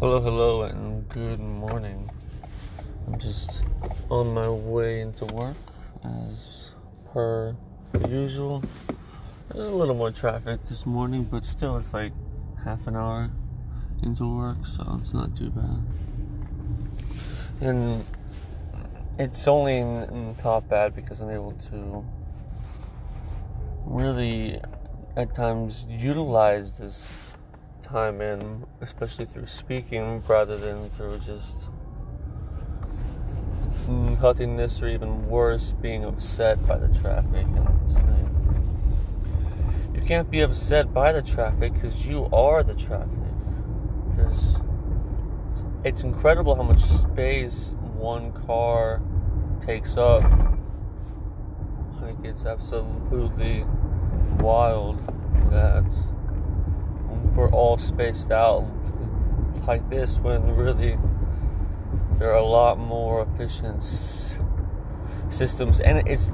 Hello, hello, and good morning. I'm just on my way into work as per usual. There's a little more traffic this morning, but still, it's like half an hour into work, so it's not too bad. And it's only not bad because I'm able to really, at times, utilize this time in, especially through speaking rather than through just nothingness or even worse, being upset by the traffic. And you can't be upset by the traffic because you are the traffic. There's, it's, it's incredible how much space one car takes up. Like it's absolutely wild that we're all spaced out like this when really there are a lot more efficient systems. And it's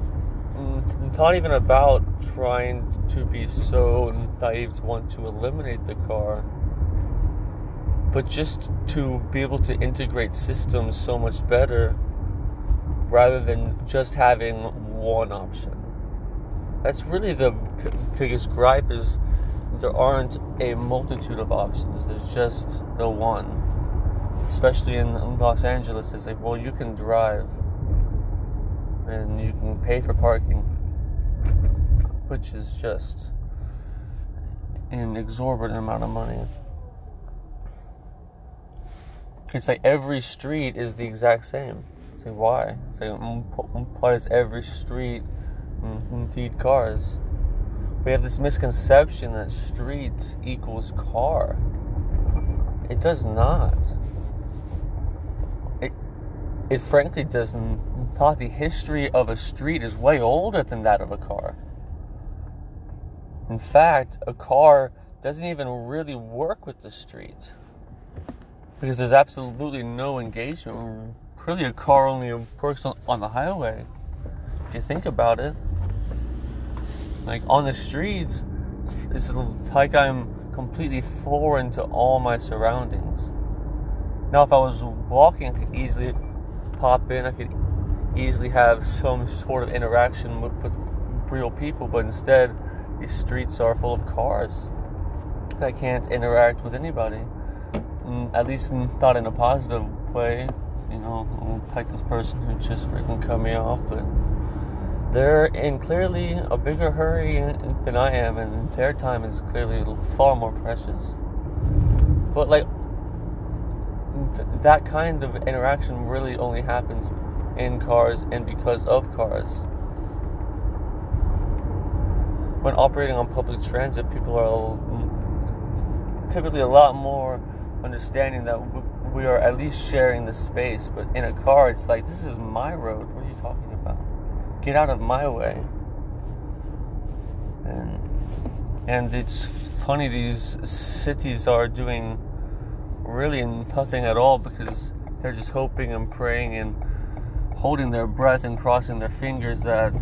not even about trying to be so naive to want to eliminate the car but just to be able to integrate systems so much better rather than just having one option. That's really the biggest gripe is there aren't a multitude of options. There's just the one. Especially in Los Angeles, it's like, well, you can drive and you can pay for parking, which is just an exorbitant amount of money. It's like every street is the exact same. It's like, why? It's like, mm, why does every street mm, mm, feed cars? We have this misconception that street equals car. It does not. It, it frankly doesn't. Thought the history of a street is way older than that of a car. In fact, a car doesn't even really work with the street because there's absolutely no engagement. Really, a car only works on, on the highway. If you think about it. Like on the streets, it's, it's like I'm completely foreign to all my surroundings. Now, if I was walking, I could easily pop in. I could easily have some sort of interaction with, with real people, but instead, these streets are full of cars. I can't interact with anybody, mm, at least not in a positive way. You know, like this person who just freaking cut me off, but they're in clearly a bigger hurry than I am, and their time is clearly far more precious. But like th- that kind of interaction really only happens in cars and because of cars. When operating on public transit, people are typically a lot more understanding that we are at least sharing the space. But in a car, it's like, this is my road. What are you talking about? Get out of my way. And and it's funny these cities are doing really nothing at all because they're just hoping and praying and holding their breath and crossing their fingers that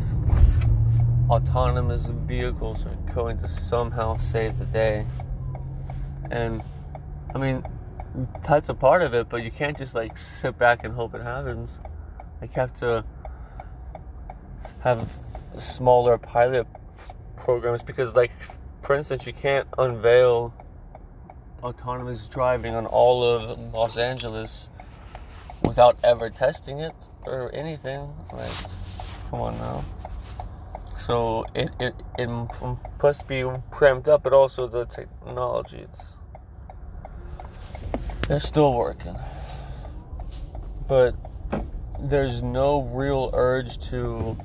autonomous vehicles are going to somehow save the day. And I mean, that's a part of it, but you can't just like sit back and hope it happens. Like you have to have smaller pilot programs because like for instance you can't unveil autonomous driving on all of Los Angeles without ever testing it or anything. Like come on now. So it, it, it must be cramped up but also the technology it's they're still working. But there's no real urge to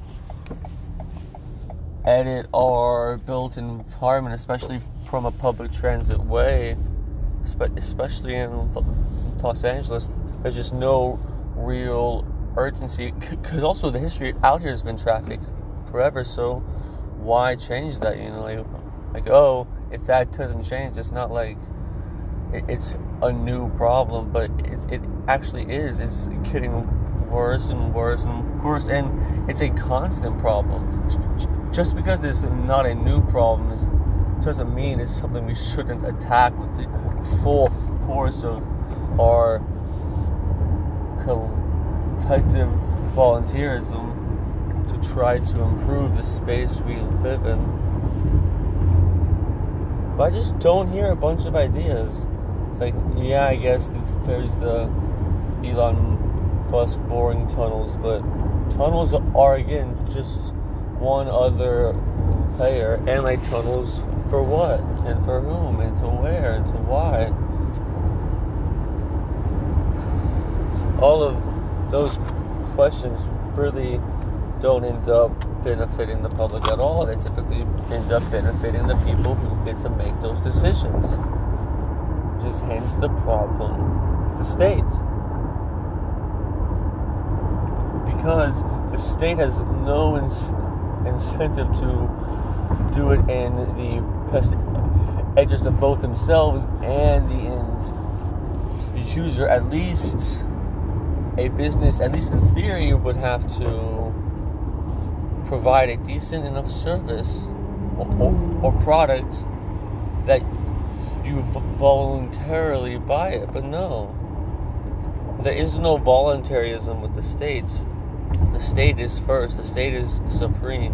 edit our built environment, especially from a public transit way, especially in Los Angeles. There's just no real urgency because also the history out here has been traffic forever. So why change that? You know, like, like oh, if that doesn't change, it's not like it's a new problem, but it, it actually is. It's getting worse and worse and worse, and it's a constant problem just because it's not a new problem doesn't mean it's something we shouldn't attack with the full force of our collective volunteerism to try to improve the space we live in. But I just don't hear a bunch of ideas. It's like, yeah, I guess there's the Elon Musk boring tunnels, but tunnels are again just one other player, and like tunnels for what, and for whom, and to where, and to why. All of those questions really don't end up benefiting the public at all. They typically end up benefiting the people who get to make those decisions. Just hence the problem with the state. Because the state has no ins- incentive to do it in the best interest of both themselves and the end user, at least a business, at least in theory, would have to provide a decent enough service or, or, or product that you voluntarily buy it. But no, there is no voluntarism with the state. The state is first, the state is supreme.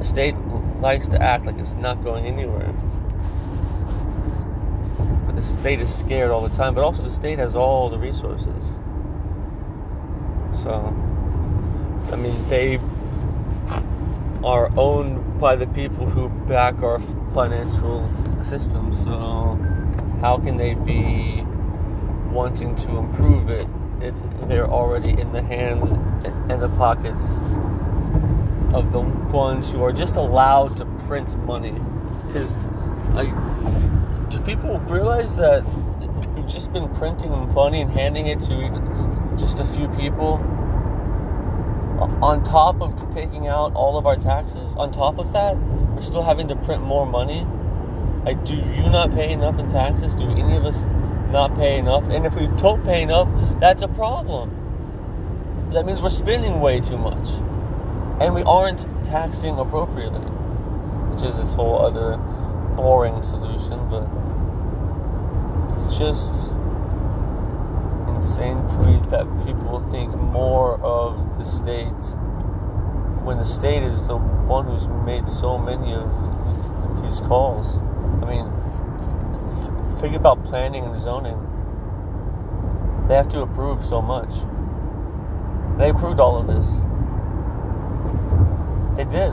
The state likes to act like it's not going anywhere. But the state is scared all the time, but also the state has all the resources. So, I mean, they are owned by the people who back our financial system. So, how can they be wanting to improve it if they're already in the hands and the pockets of the ones who are just allowed to print money? Because, like, do people realize that we've just been printing money and handing it to just a few people, on top of taking out all of our taxes, on top of that, we're still having to print more money. Like, do you not pay enough in taxes? Do any of us not pay enough? And if we don't pay enough, that's a problem. That means we're spending way too much. And we aren't taxing appropriately, which is this whole other boring solution, but it's just insane to me that people think more of the state when the state is the one who's made so many of these calls. I mean, think about planning and zoning. They have to approve so much. They approved all of this. They did.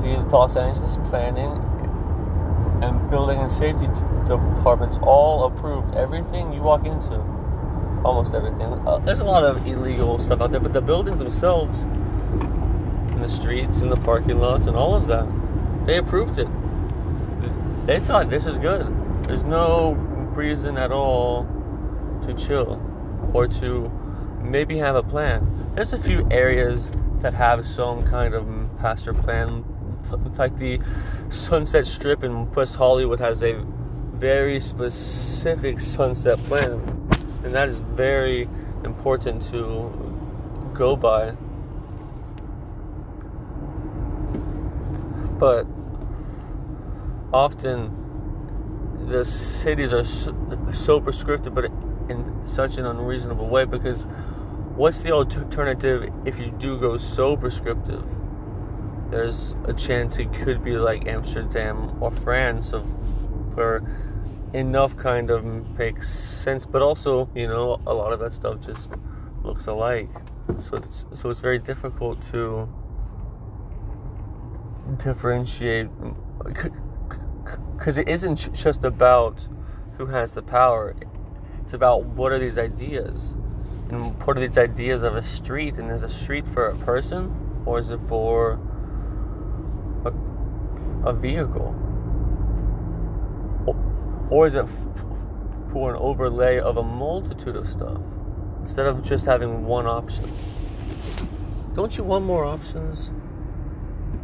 The Los Angeles planning and building and safety departments all approved everything you walk into. Almost everything. Uh, there's a lot of illegal stuff out there, but the buildings themselves, in the streets, in the parking lots, and all of that, they approved it. They thought this is good. There's no reason at all to chill or to maybe have a plan. There's a few areas that have some kind of master plan like the Sunset Strip in West Hollywood has a very specific sunset plan, and that is very important to go by. But often the cities are so, so prescriptive, but in such an unreasonable way because what's the alternative if you do go so prescriptive? there's a chance it could be like Amsterdam or France, of where enough kind of makes sense, but also you know a lot of that stuff just looks alike. So it's so it's very difficult to differentiate because it isn't just about who has the power. It's about what are these ideas, and what are these ideas of a street, and is a street for a person or is it for a vehicle? Or is it for an overlay of a multitude of stuff instead of just having one option? Don't you want more options?